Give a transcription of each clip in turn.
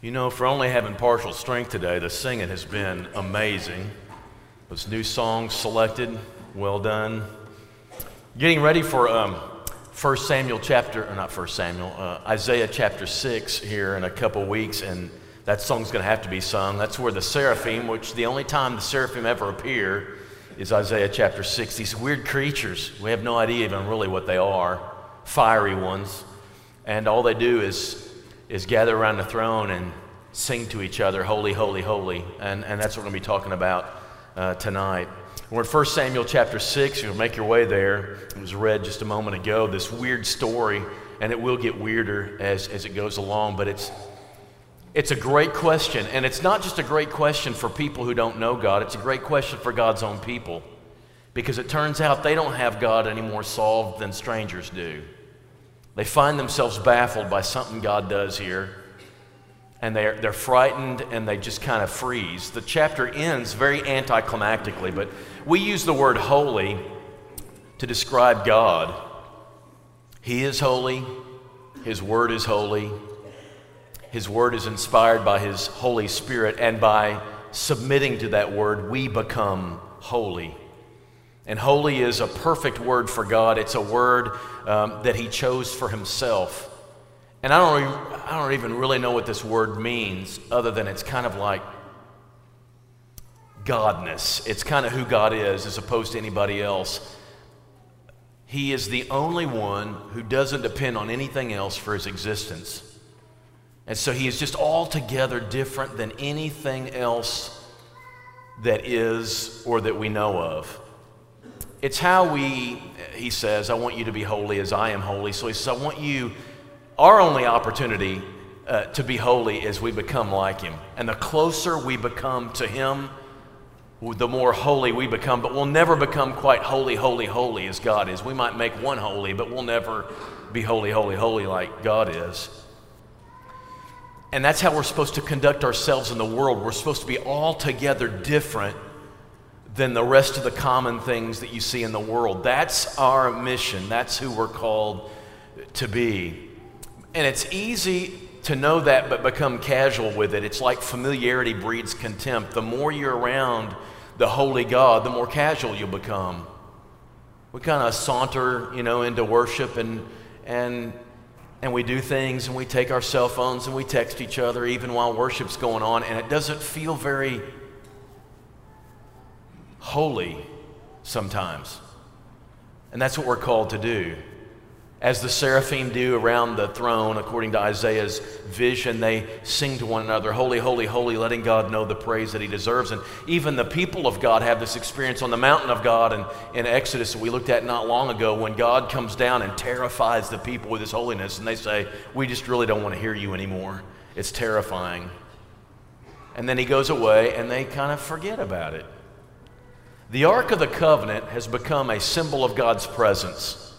You know, for only having partial strength today, the singing has been amazing. Those new songs selected, well done. Getting ready for um, 1 Samuel chapter, or not 1 Samuel, uh, Isaiah chapter 6 here in a couple weeks, and that song's going to have to be sung. That's where the seraphim, which the only time the seraphim ever appear is Isaiah chapter 6. These weird creatures, we have no idea even really what they are, fiery ones, and all they do is is gather around the throne and sing to each other, Holy, Holy, Holy. And, and that's what we're going to be talking about uh, tonight. We're in 1 Samuel chapter 6. You'll make your way there. It was read just a moment ago. This weird story, and it will get weirder as, as it goes along, but it's, it's a great question. And it's not just a great question for people who don't know God, it's a great question for God's own people. Because it turns out they don't have God any more solved than strangers do. They find themselves baffled by something God does here, and they're, they're frightened and they just kind of freeze. The chapter ends very anticlimactically, but we use the word holy to describe God. He is holy, His Word is holy, His Word is inspired by His Holy Spirit, and by submitting to that Word, we become holy. And holy is a perfect word for God. It's a word um, that He chose for Himself. And I don't, I don't even really know what this word means, other than it's kind of like Godness. It's kind of who God is as opposed to anybody else. He is the only one who doesn't depend on anything else for his existence. And so he is just altogether different than anything else that is or that we know of. It's how we, he says, I want you to be holy as I am holy. So he says, I want you, our only opportunity uh, to be holy is we become like him. And the closer we become to him, the more holy we become. But we'll never become quite holy, holy, holy as God is. We might make one holy, but we'll never be holy, holy, holy like God is. And that's how we're supposed to conduct ourselves in the world. We're supposed to be altogether different than the rest of the common things that you see in the world. That's our mission. That's who we're called to be. And it's easy to know that but become casual with it. It's like familiarity breeds contempt. The more you're around the holy God, the more casual you'll become. We kind of saunter, you know, into worship and and and we do things and we take our cell phones and we text each other even while worship's going on and it doesn't feel very holy sometimes. And that's what we're called to do. As the seraphim do around the throne, according to Isaiah's vision, they sing to one another, Holy, holy, holy, letting God know the praise that he deserves. And even the people of God have this experience on the mountain of God and in Exodus that we looked at not long ago when God comes down and terrifies the people with his holiness. And they say, We just really don't want to hear you anymore. It's terrifying. And then he goes away and they kind of forget about it. The Ark of the Covenant has become a symbol of God's presence.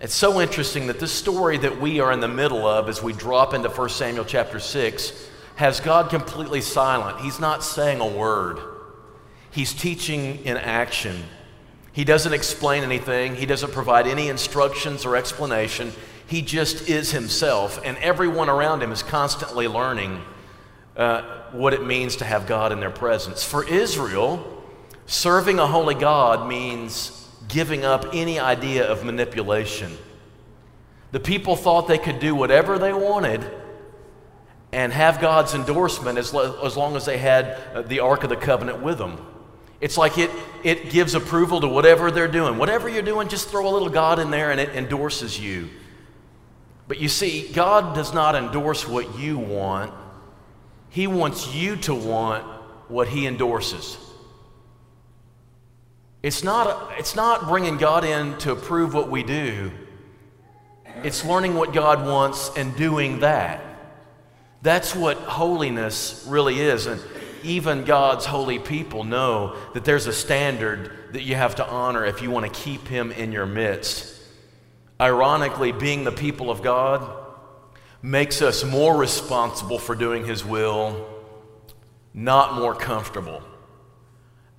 It's so interesting that this story that we are in the middle of as we drop into 1 Samuel chapter 6 has God completely silent. He's not saying a word, He's teaching in action. He doesn't explain anything, He doesn't provide any instructions or explanation. He just is Himself, and everyone around Him is constantly learning uh, what it means to have God in their presence. For Israel, Serving a holy God means giving up any idea of manipulation. The people thought they could do whatever they wanted and have God's endorsement as, lo- as long as they had uh, the Ark of the Covenant with them. It's like it, it gives approval to whatever they're doing. Whatever you're doing, just throw a little God in there and it endorses you. But you see, God does not endorse what you want, He wants you to want what He endorses. It's not, it's not bringing God in to approve what we do, it's learning what God wants and doing that. That's what holiness really is. And even God's holy people know that there's a standard that you have to honor if you want to keep Him in your midst. Ironically, being the people of God makes us more responsible for doing His will, not more comfortable.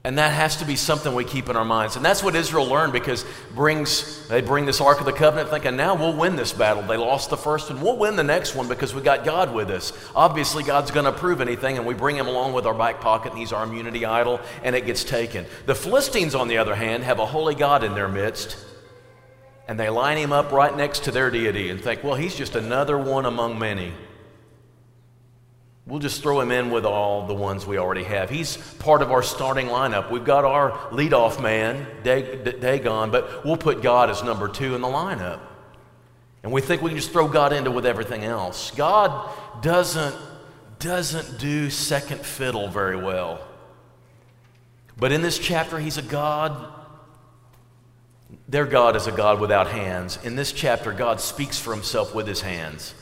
And that has to be something we keep in our minds. And that's what Israel learned because brings, they bring this Ark of the Covenant thinking, now we'll win this battle. They lost the first one. We'll win the next one because we got God with us. Obviously, God's going to prove anything, and we bring him along with our back pocket, and he's our immunity idol, and it gets taken. The Philistines, on the other hand, have a holy God in their midst, and they line him up right next to their deity and think, well, he's just another one among many. We'll just throw him in with all the ones we already have. He's part of our starting lineup. We've got our leadoff man, Dagon, but we'll put God as number two in the lineup. And we think we can just throw God into with everything else. God doesn't, doesn't do second fiddle very well. But in this chapter, he's a God. Their God is a God without hands. In this chapter, God speaks for himself with his hands.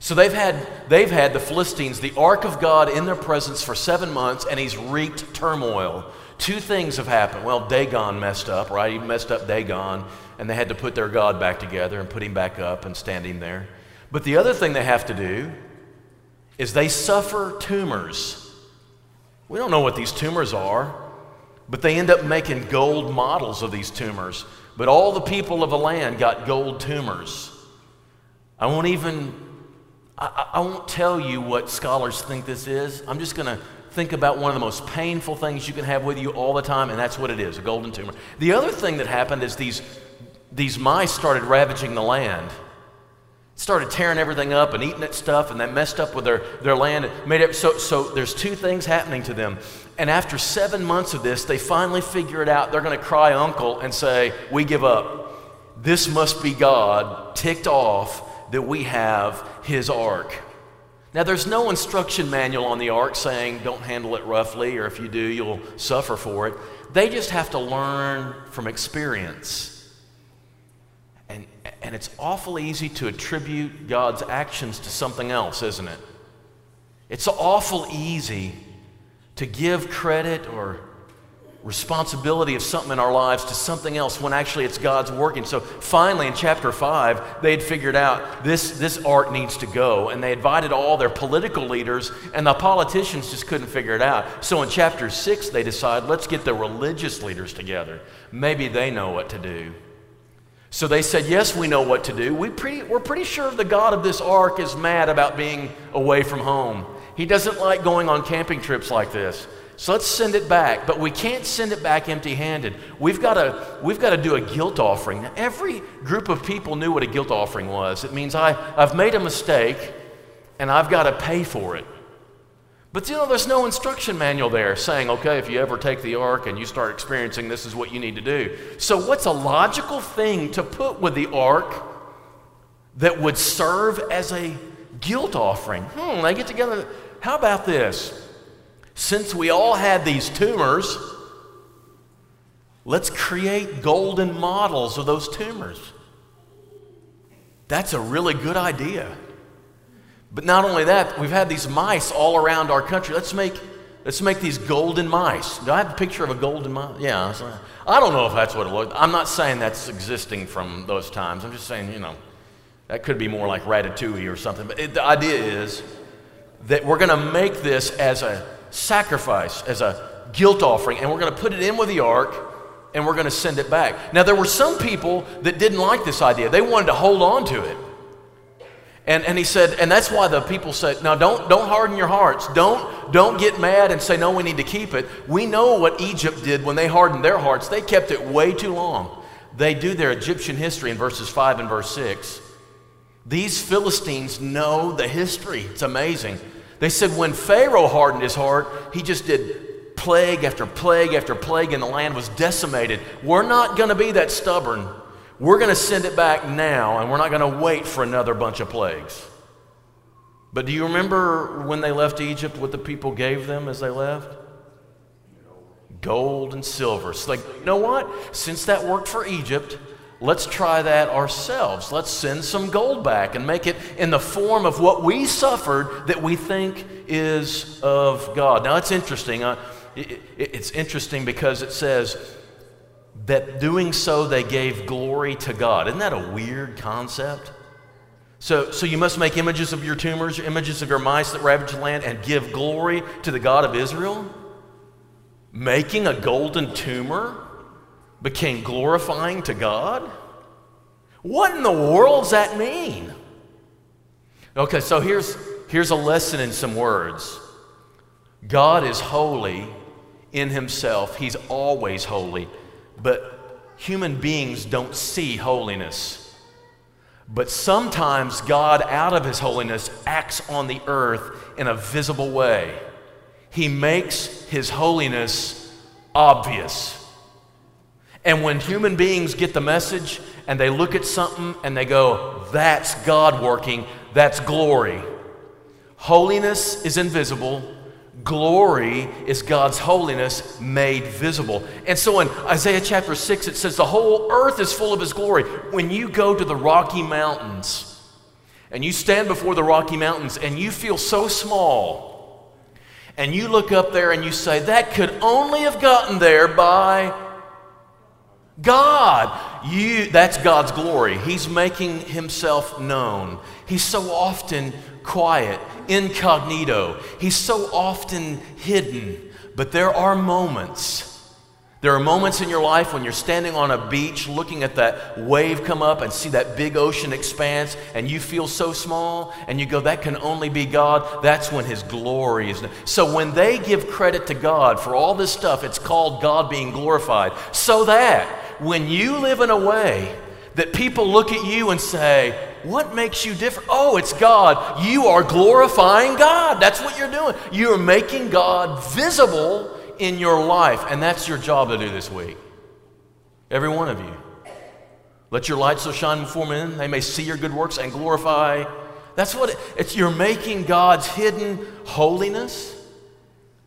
So they've had, they've had the Philistines, the ark of God, in their presence for seven months, and he's wreaked turmoil. Two things have happened. Well, Dagon messed up, right? He messed up Dagon, and they had to put their God back together and put him back up and stand him there. But the other thing they have to do is they suffer tumors. We don't know what these tumors are, but they end up making gold models of these tumors. But all the people of the land got gold tumors. I won't even I, I won't tell you what scholars think this is. I'm just going to think about one of the most painful things you can have with you all the time, and that's what it is a golden tumor. The other thing that happened is these, these mice started ravaging the land. Started tearing everything up and eating its stuff, and that messed up with their, their land. made it, so, so there's two things happening to them. And after seven months of this, they finally figure it out. They're going to cry uncle and say, We give up. This must be God ticked off that we have his ark. Now, there's no instruction manual on the ark saying don't handle it roughly, or if you do, you'll suffer for it. They just have to learn from experience. And, and it's awful easy to attribute God's actions to something else, isn't it? It's awful easy to give credit or responsibility of something in our lives to something else when actually it's God's working. So finally, in chapter 5, they had figured out this, this ark needs to go, and they invited all their political leaders, and the politicians just couldn't figure it out. So in chapter 6, they decide, let's get the religious leaders together. Maybe they know what to do. So they said, Yes, we know what to do. We pretty, we're pretty sure the God of this ark is mad about being away from home. He doesn't like going on camping trips like this. So let's send it back. But we can't send it back empty handed. We've got to we've got to do a guilt offering. Now, every group of people knew what a guilt offering was. It means I, I've made a mistake and I've got to pay for it. But you know, there's no instruction manual there saying, okay, if you ever take the ark and you start experiencing this is what you need to do. So, what's a logical thing to put with the ark that would serve as a guilt offering? Hmm, they get together. How about this? Since we all had these tumors, let's create golden models of those tumors. That's a really good idea. But not only that, we've had these mice all around our country. Let's make, let's make these golden mice. Do I have a picture of a golden mouse? Yeah. I don't know if that's what it looks I'm not saying that's existing from those times. I'm just saying, you know, that could be more like Ratatouille or something. But it, the idea is that we're going to make this as a sacrifice, as a guilt offering, and we're going to put it in with the ark and we're going to send it back. Now, there were some people that didn't like this idea, they wanted to hold on to it. And, and he said, and that's why the people said, now don't, don't harden your hearts. Don't, don't get mad and say, no, we need to keep it. We know what Egypt did when they hardened their hearts. They kept it way too long. They do their Egyptian history in verses 5 and verse 6. These Philistines know the history. It's amazing. They said when Pharaoh hardened his heart, he just did plague after plague after plague, and the land was decimated. We're not going to be that stubborn. We're going to send it back now, and we're not going to wait for another bunch of plagues. But do you remember when they left Egypt, what the people gave them as they left? Gold and silver. So, like, you know what? Since that worked for Egypt, Let's try that ourselves. Let's send some gold back and make it in the form of what we suffered that we think is of God. Now, it's interesting. Uh, it, it's interesting because it says that doing so they gave glory to God. Isn't that a weird concept? So, so you must make images of your tumors, images of your mice that ravage the land, and give glory to the God of Israel? making a golden tumor became glorifying to God? What in the world does that mean? Okay, so here's, here's a lesson in some words God is holy in himself, He's always holy, but human beings don't see holiness. But sometimes God, out of His holiness, acts on the earth in a visible way. He makes His holiness obvious. And when human beings get the message and they look at something and they go, that's God working, that's glory. Holiness is invisible, glory is God's holiness made visible. And so in Isaiah chapter 6, it says, The whole earth is full of His glory. When you go to the Rocky Mountains and you stand before the Rocky Mountains and you feel so small, and you look up there and you say, That could only have gotten there by God. You, that's God's glory. He's making himself known. He's so often quiet, incognito. He's so often hidden. But there are moments. There are moments in your life when you're standing on a beach looking at that wave come up and see that big ocean expanse and you feel so small and you go, that can only be God. That's when His glory is. So when they give credit to God for all this stuff, it's called God being glorified. So that when you live in a way that people look at you and say, What makes you different? Oh, it's God. You are glorifying God. That's what you're doing. You're making God visible in your life. And that's your job to do this week. Every one of you. Let your light so shine before men, they may see your good works and glorify. That's what it, it's. You're making God's hidden holiness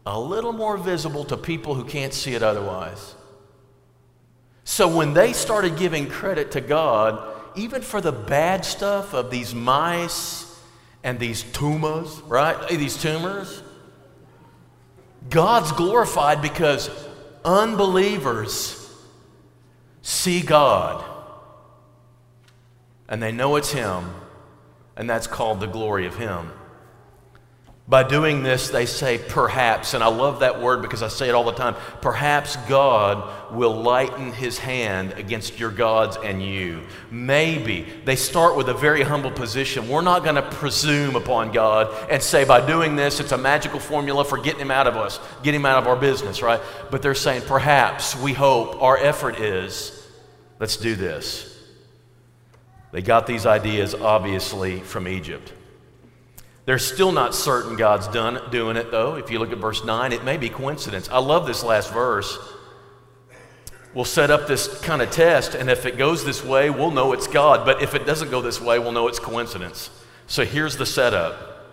a little more visible to people who can't see it otherwise. So when they started giving credit to God, even for the bad stuff of these mice and these tumors, right? Eh, these tumors, God's glorified because unbelievers see God and they know it's Him, and that's called the glory of Him. By doing this, they say perhaps, and I love that word because I say it all the time perhaps God will lighten his hand against your gods and you. Maybe. They start with a very humble position. We're not going to presume upon God and say by doing this, it's a magical formula for getting him out of us, getting him out of our business, right? But they're saying perhaps, we hope, our effort is let's do this. They got these ideas obviously from Egypt. They're still not certain God's done doing it, though. If you look at verse 9, it may be coincidence. I love this last verse. We'll set up this kind of test, and if it goes this way, we'll know it's God. But if it doesn't go this way, we'll know it's coincidence. So here's the setup.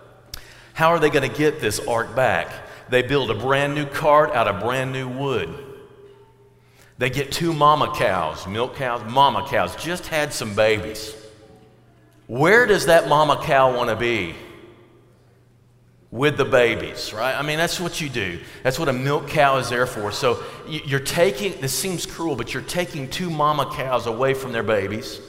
How are they going to get this ark back? They build a brand new cart out of brand new wood. They get two mama cows, milk cows, mama cows, just had some babies. Where does that mama cow want to be? With the babies, right? I mean, that's what you do. That's what a milk cow is there for. So you're taking, this seems cruel, but you're taking two mama cows away from their babies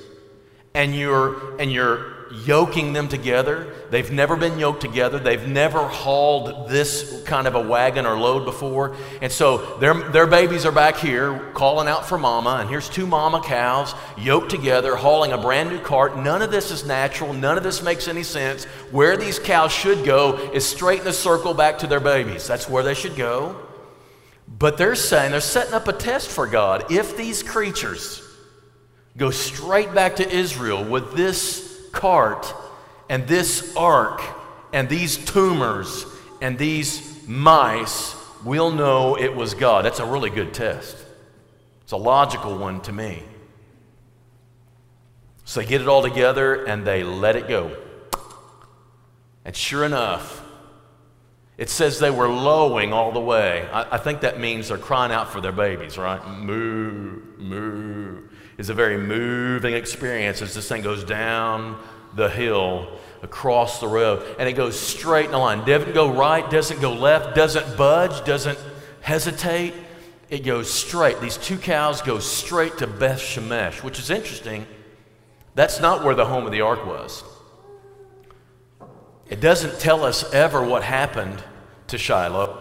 and you're, and you're yoking them together. They've never been yoked together. They've never hauled this kind of a wagon or load before. And so their, their babies are back here calling out for mama. And here's two mama cows yoked together, hauling a brand new cart. None of this is natural. None of this makes any sense. Where these cows should go is straight in a circle back to their babies. That's where they should go. But they're saying, they're setting up a test for God. If these creatures go straight back to Israel with this cart and this ark and these tumors and these mice, we'll know it was God. That's a really good test. It's a logical one to me. So they get it all together and they let it go. And sure enough, it says they were lowing all the way. I, I, think that means they're crying out for their babies, right? Moo, moo is a very moving experience as this thing goes down the hill across the road and it goes straight in a line. Doesn't go right, doesn't go left, doesn't budge, doesn't hesitate. It goes straight. These two cows go straight to Beth Shemesh, which is interesting. That's not where the home of the ark was. It doesn't tell us ever what happened to Shiloh.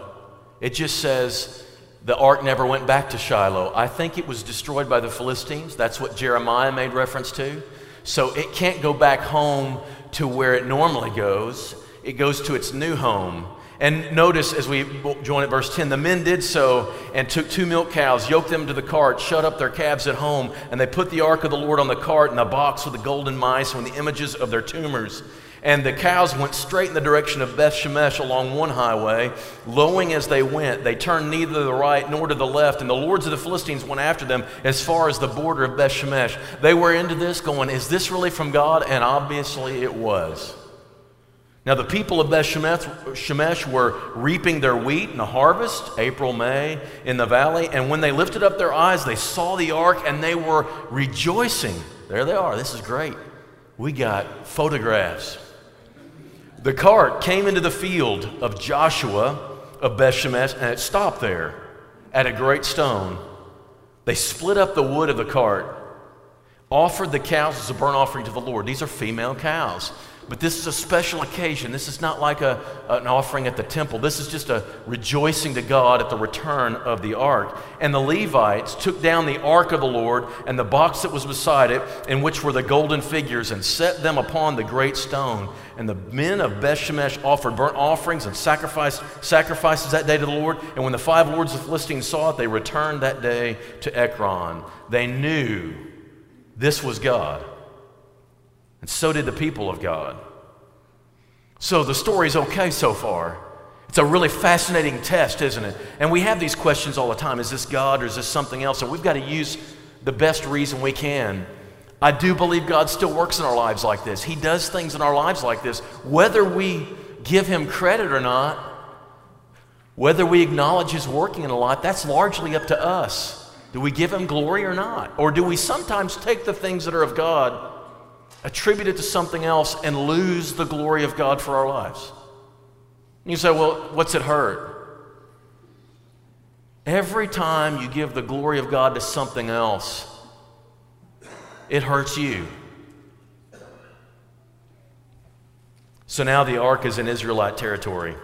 It just says the ark never went back to Shiloh. I think it was destroyed by the Philistines. That's what Jeremiah made reference to. So it can't go back home to where it normally goes, it goes to its new home. And notice as we join at verse 10, the men did so and took two milk cows, yoked them to the cart, shut up their calves at home, and they put the ark of the Lord on the cart and the box with the golden mice and the images of their tumors. And the cows went straight in the direction of Beth Shemesh along one highway, lowing as they went. They turned neither to the right nor to the left, and the lords of the Philistines went after them as far as the border of Beth Shemesh. They were into this going, Is this really from God? And obviously it was. Now, the people of Beth Shemesh were reaping their wheat in the harvest, April, May, in the valley. And when they lifted up their eyes, they saw the ark and they were rejoicing. There they are. This is great. We got photographs. The cart came into the field of Joshua of Beth Shemesh and it stopped there at a great stone. They split up the wood of the cart, offered the cows as a burnt offering to the Lord. These are female cows. But this is a special occasion. This is not like a, an offering at the temple. This is just a rejoicing to God at the return of the ark. And the Levites took down the ark of the Lord and the box that was beside it, in which were the golden figures, and set them upon the great stone. And the men of Bethshemesh offered burnt offerings and sacrifice, sacrifices that day to the Lord. And when the five lords of the Philistines saw it, they returned that day to Ekron. They knew this was God. And so did the people of God. So the story's okay so far. It's a really fascinating test, isn't it? And we have these questions all the time is this God or is this something else? And we've got to use the best reason we can. I do believe God still works in our lives like this. He does things in our lives like this. Whether we give Him credit or not, whether we acknowledge His working in a lot, that's largely up to us. Do we give Him glory or not? Or do we sometimes take the things that are of God attribute it to something else, and lose the glory of God for our lives. You say, well, what's it hurt? Every time you give the glory of God to something else, it hurts you. So now the ark is in Israelite territory.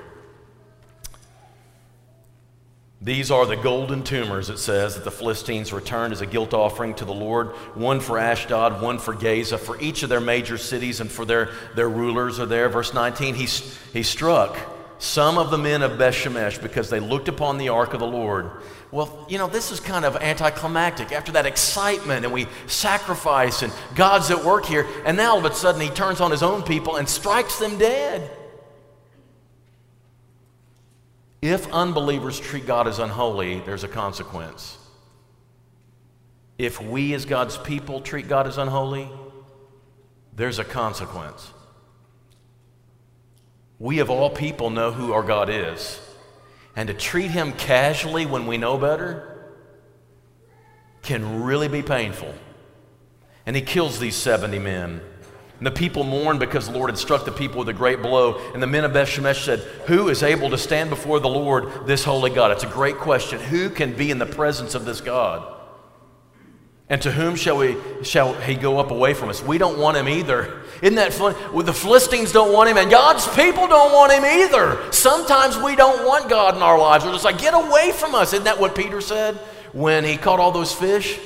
These are the golden tumors, it says, that the Philistines returned as a guilt offering to the Lord one for Ashdod, one for Gaza, for each of their major cities and for their, their rulers are there. Verse 19, he, he struck some of the men of Bethshemesh because they looked upon the ark of the Lord. Well, you know, this is kind of anticlimactic. After that excitement, and we sacrifice, and God's at work here, and now all of a sudden he turns on his own people and strikes them dead. If unbelievers treat God as unholy, there's a consequence. If we, as God's people, treat God as unholy, there's a consequence. We, of all people, know who our God is. And to treat Him casually when we know better can really be painful. And He kills these 70 men. And the people mourned because the Lord had struck the people with a great blow. And the men of Bethshemesh said, Who is able to stand before the Lord, this holy God? It's a great question. Who can be in the presence of this God? And to whom shall, we, shall he go up away from us? We don't want him either. Isn't that fun? Well, the Philistines don't want him, and God's people don't want him either. Sometimes we don't want God in our lives. We're just like, get away from us. Isn't that what Peter said when he caught all those fish?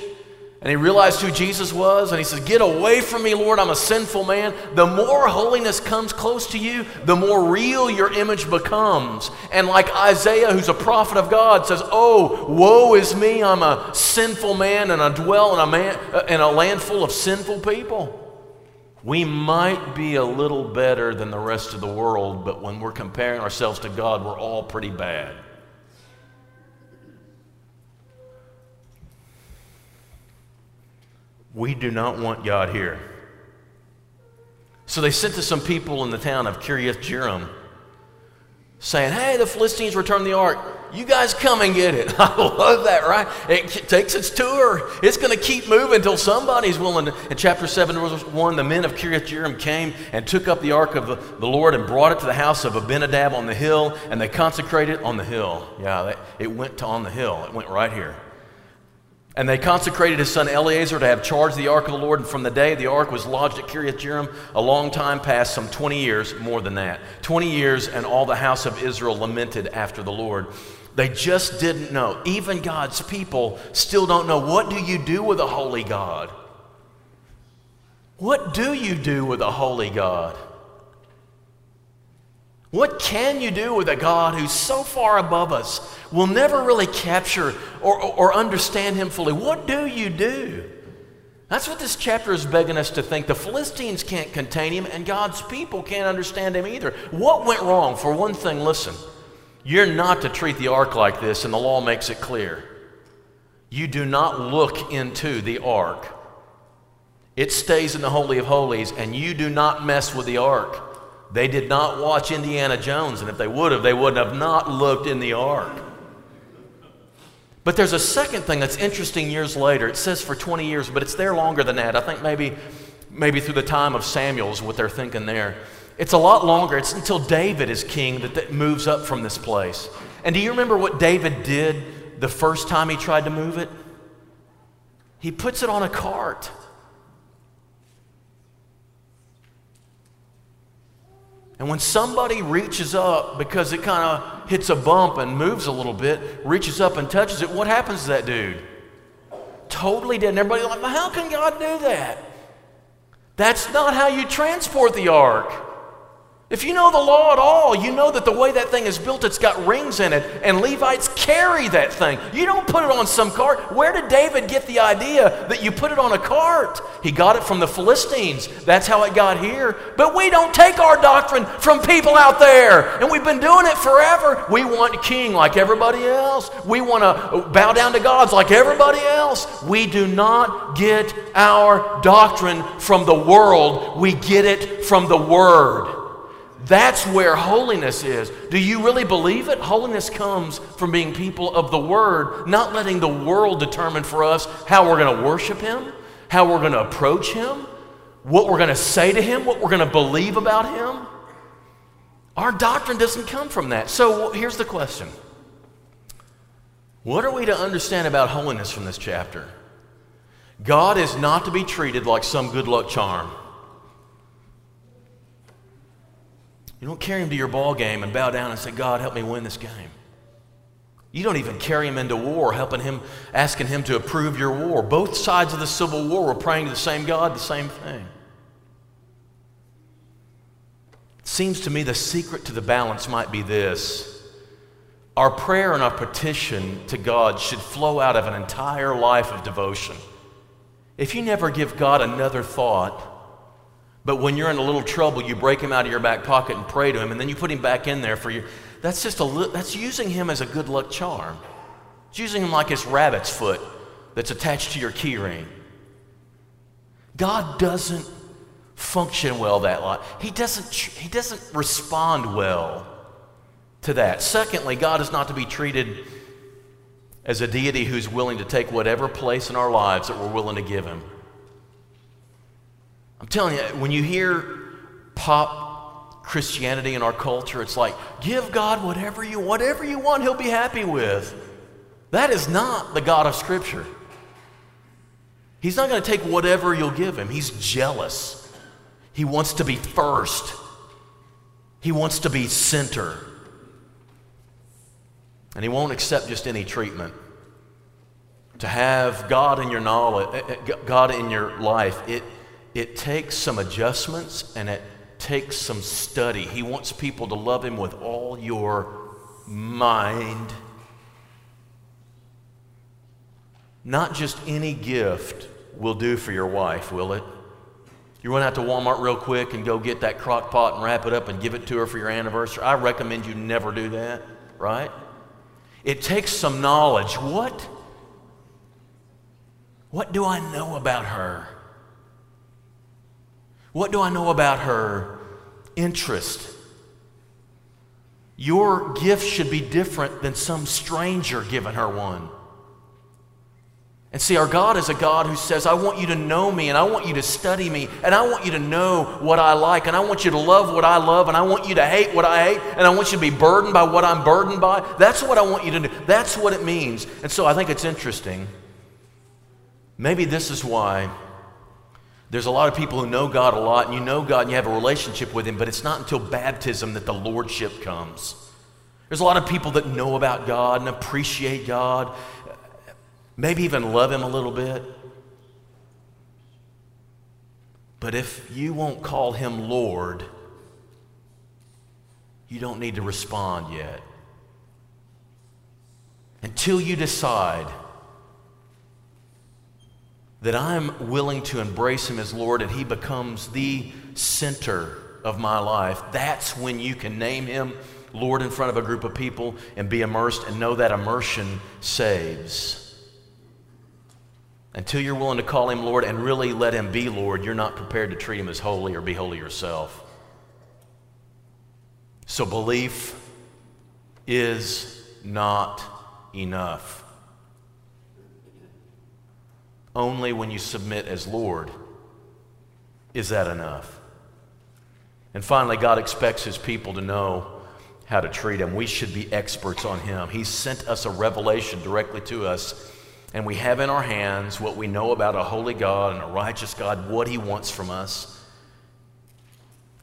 And he realized who Jesus was, and he says, Get away from me, Lord, I'm a sinful man. The more holiness comes close to you, the more real your image becomes. And like Isaiah, who's a prophet of God, says, Oh, woe is me, I'm a sinful man, and I dwell in a, man, uh, in a land full of sinful people. We might be a little better than the rest of the world, but when we're comparing ourselves to God, we're all pretty bad. We do not want God here. So they sent to some people in the town of Kiriath Jearim saying, Hey, the Philistines returned the ark. You guys come and get it. I love that, right? It takes its tour. It's going to keep moving until somebody's willing to. In chapter 7, verse 1, the men of Kiriath Jearim came and took up the ark of the, Lord and brought it to the house of Abinadab on the hill, and they consecrated it on the hill. Yeah, it went to on the hill. It went right here. And they consecrated his son Eleazar to have charge of the ark of the Lord. And from the day the ark was lodged at Kiriath Jearim, a long time passed, some 20 years, more than that. 20 years, and all the house of Israel lamented after the Lord. They just didn't know. Even God's people still don't know. What do you do with a holy God? What do you do with a holy God? What can you do with a God who's so far above us? We'll never really capture or, or understand him fully. What do you do? That's what this chapter is begging us to think. The Philistines can't contain him, and God's people can't understand him either. What went wrong? For one thing, listen, you're not to treat the ark like this, and the law makes it clear. You do not look into the ark, it stays in the Holy of Holies, and you do not mess with the ark. They did not watch Indiana Jones, and if they would have, they would have not looked in the ark. But there's a second thing that's interesting years later. It says for 20 years, but it's there longer than that. I think maybe, maybe through the time of Samuel's what they're thinking there. It's a lot longer. It's until David is king that that moves up from this place. And do you remember what David did the first time he tried to move it? He puts it on a cart. And when somebody reaches up because it kind of hits a bump and moves a little bit, reaches up and touches it, what happens to that dude? Totally dead. And everybody's like, well, how can God do that? That's not how you transport the ark. If you know the law at all, you know that the way that thing is built, it's got rings in it, and Levites carry that thing. You don't put it on some cart. Where did David get the idea that you put it on a cart? He got it from the Philistines. That's how it got here. But we don't take our doctrine from people out there, and we've been doing it forever. We want a king like everybody else. We want to bow down to gods like everybody else. We do not get our doctrine from the world, we get it from the Word. That's where holiness is. Do you really believe it? Holiness comes from being people of the Word, not letting the world determine for us how we're going to worship Him, how we're going to approach Him, what we're going to say to Him, what we're going to believe about Him. Our doctrine doesn't come from that. So here's the question What are we to understand about holiness from this chapter? God is not to be treated like some good luck charm. You don't carry him to your ball game and bow down and say, God, help me win this game. You don't even carry him into war, helping him, asking him to approve your war. Both sides of the civil war were praying to the same God, the same thing. It seems to me the secret to the balance might be this. Our prayer and our petition to God should flow out of an entire life of devotion. If you never give God another thought, but when you're in a little trouble, you break him out of your back pocket and pray to him, and then you put him back in there for you. That's just a li- that's using him as a good luck charm. It's using him like his rabbit's foot that's attached to your keyring. God doesn't function well that lot. He doesn't he doesn't respond well to that. Secondly, God is not to be treated as a deity who's willing to take whatever place in our lives that we're willing to give him. Telling you, when you hear pop Christianity in our culture, it's like, give God whatever you whatever you want, he'll be happy with. That is not the God of Scripture. He's not going to take whatever you'll give him. He's jealous. He wants to be first. He wants to be center. And he won't accept just any treatment. To have God in your knowledge, eh, eh, God in your life, it it takes some adjustments and it takes some study. He wants people to love Him with all your mind. Not just any gift will do for your wife, will it? You run out to Walmart real quick and go get that crock pot and wrap it up and give it to her for your anniversary. I recommend you never do that, right? It takes some knowledge. What? What do I know about her? What do I know about her interest? Your gift should be different than some stranger giving her one. And see, our God is a God who says, I want you to know me and I want you to study me and I want you to know what I like and I want you to love what I love and I want you to hate what I hate and I want you to be burdened by what I'm burdened by. That's what I want you to do. That's what it means. And so I think it's interesting. Maybe this is why there's a lot of people who know God a lot, and you know God and you have a relationship with Him, but it's not until baptism that the Lordship comes. There's a lot of people that know about God and appreciate God, maybe even love Him a little bit. But if you won't call Him Lord, you don't need to respond yet. Until you decide that I'm willing to embrace Him as Lord and He becomes the center of my life, that's when you can name Him Lord in front of a group of people and be immersed and know that immersion saves. Until you're willing to call Him Lord and really let Him be Lord, you're not prepared to treat Him as holy or be holy yourself. So belief is not enough. Only when you submit as Lord is that enough. And finally, God expects His people to know how to treat Him. We should be experts on Him. He sent us a revelation directly to us, and we have in our hands what we know about a holy God and a righteous God, what He wants from us.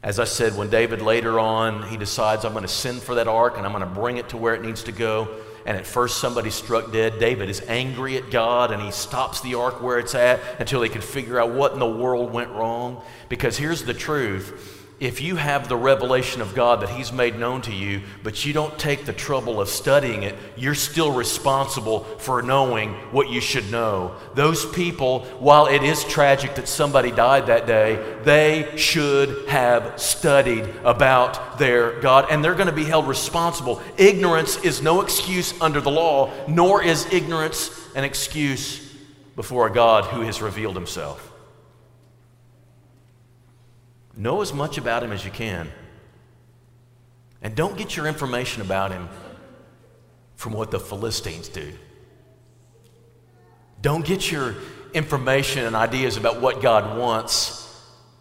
As I said, when David later on, he decides, I'm going to send for that ark and I'm going to bring it to where it needs to go. And at first, somebody struck dead. David is angry at God and he stops the ark where it's at until he can figure out what in the world went wrong. Because here's the truth if you have the revelation of God that He's made known to you, but you don't take the trouble of studying it, you're still responsible for knowing what you should know. Those people, while it is tragic that somebody died that day, they should have studied about their God, and they're going to be held responsible. Ignorance is no excuse under the law, nor is ignorance an excuse before a God who has revealed Himself. Know as much about him as you can. And don't get your information about him from what the Philistines do. Don't get your information and ideas about what God wants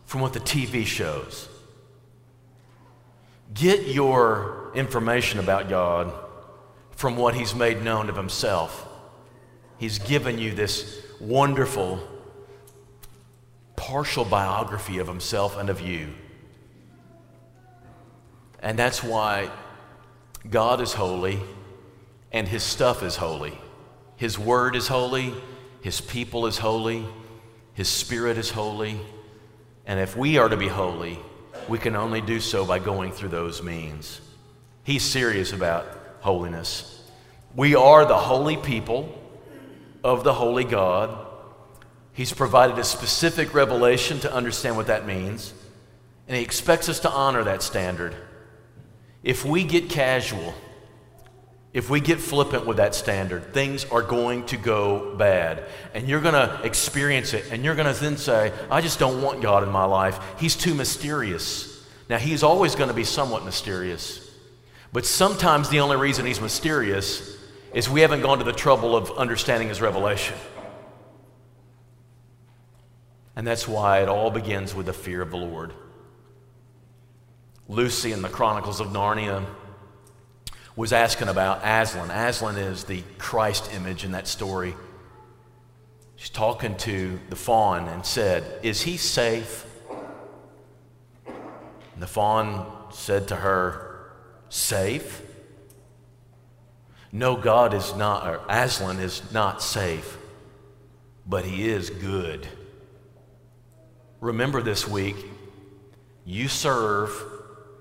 from what the TV shows. Get your information about God from what He's made known of Himself. He's given you this wonderful partial biography of himself and of you. And that's why God is holy and his stuff is holy. His word is holy, his people is holy, his spirit is holy. And if we are to be holy, we can only do so by going through those means. He's serious about holiness. We are the holy people of the holy God. He's provided a specific revelation to understand what that means, and He expects us to honor that standard. If we get casual, if we get flippant with that standard, things are going to go bad. And you're going to experience it, and you're going to then say, I just don't want God in my life. He's too mysterious. Now, He's always going to be somewhat mysterious, but sometimes the only reason He's mysterious is we haven't gone to the trouble of understanding His revelation. And that's why it all begins with the fear of the Lord. Lucy in the Chronicles of Narnia was asking about Aslan. Aslan is the Christ image in that story. She's talking to the faun and said, Is he safe? And the faun said to her, Safe? No, God is not, or Aslan is not safe, but he is good. Remember this week, you serve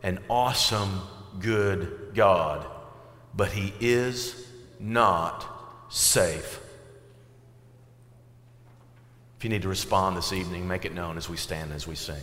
an awesome, good God, but He is not safe. If you need to respond this evening, make it known as we stand, as we sing.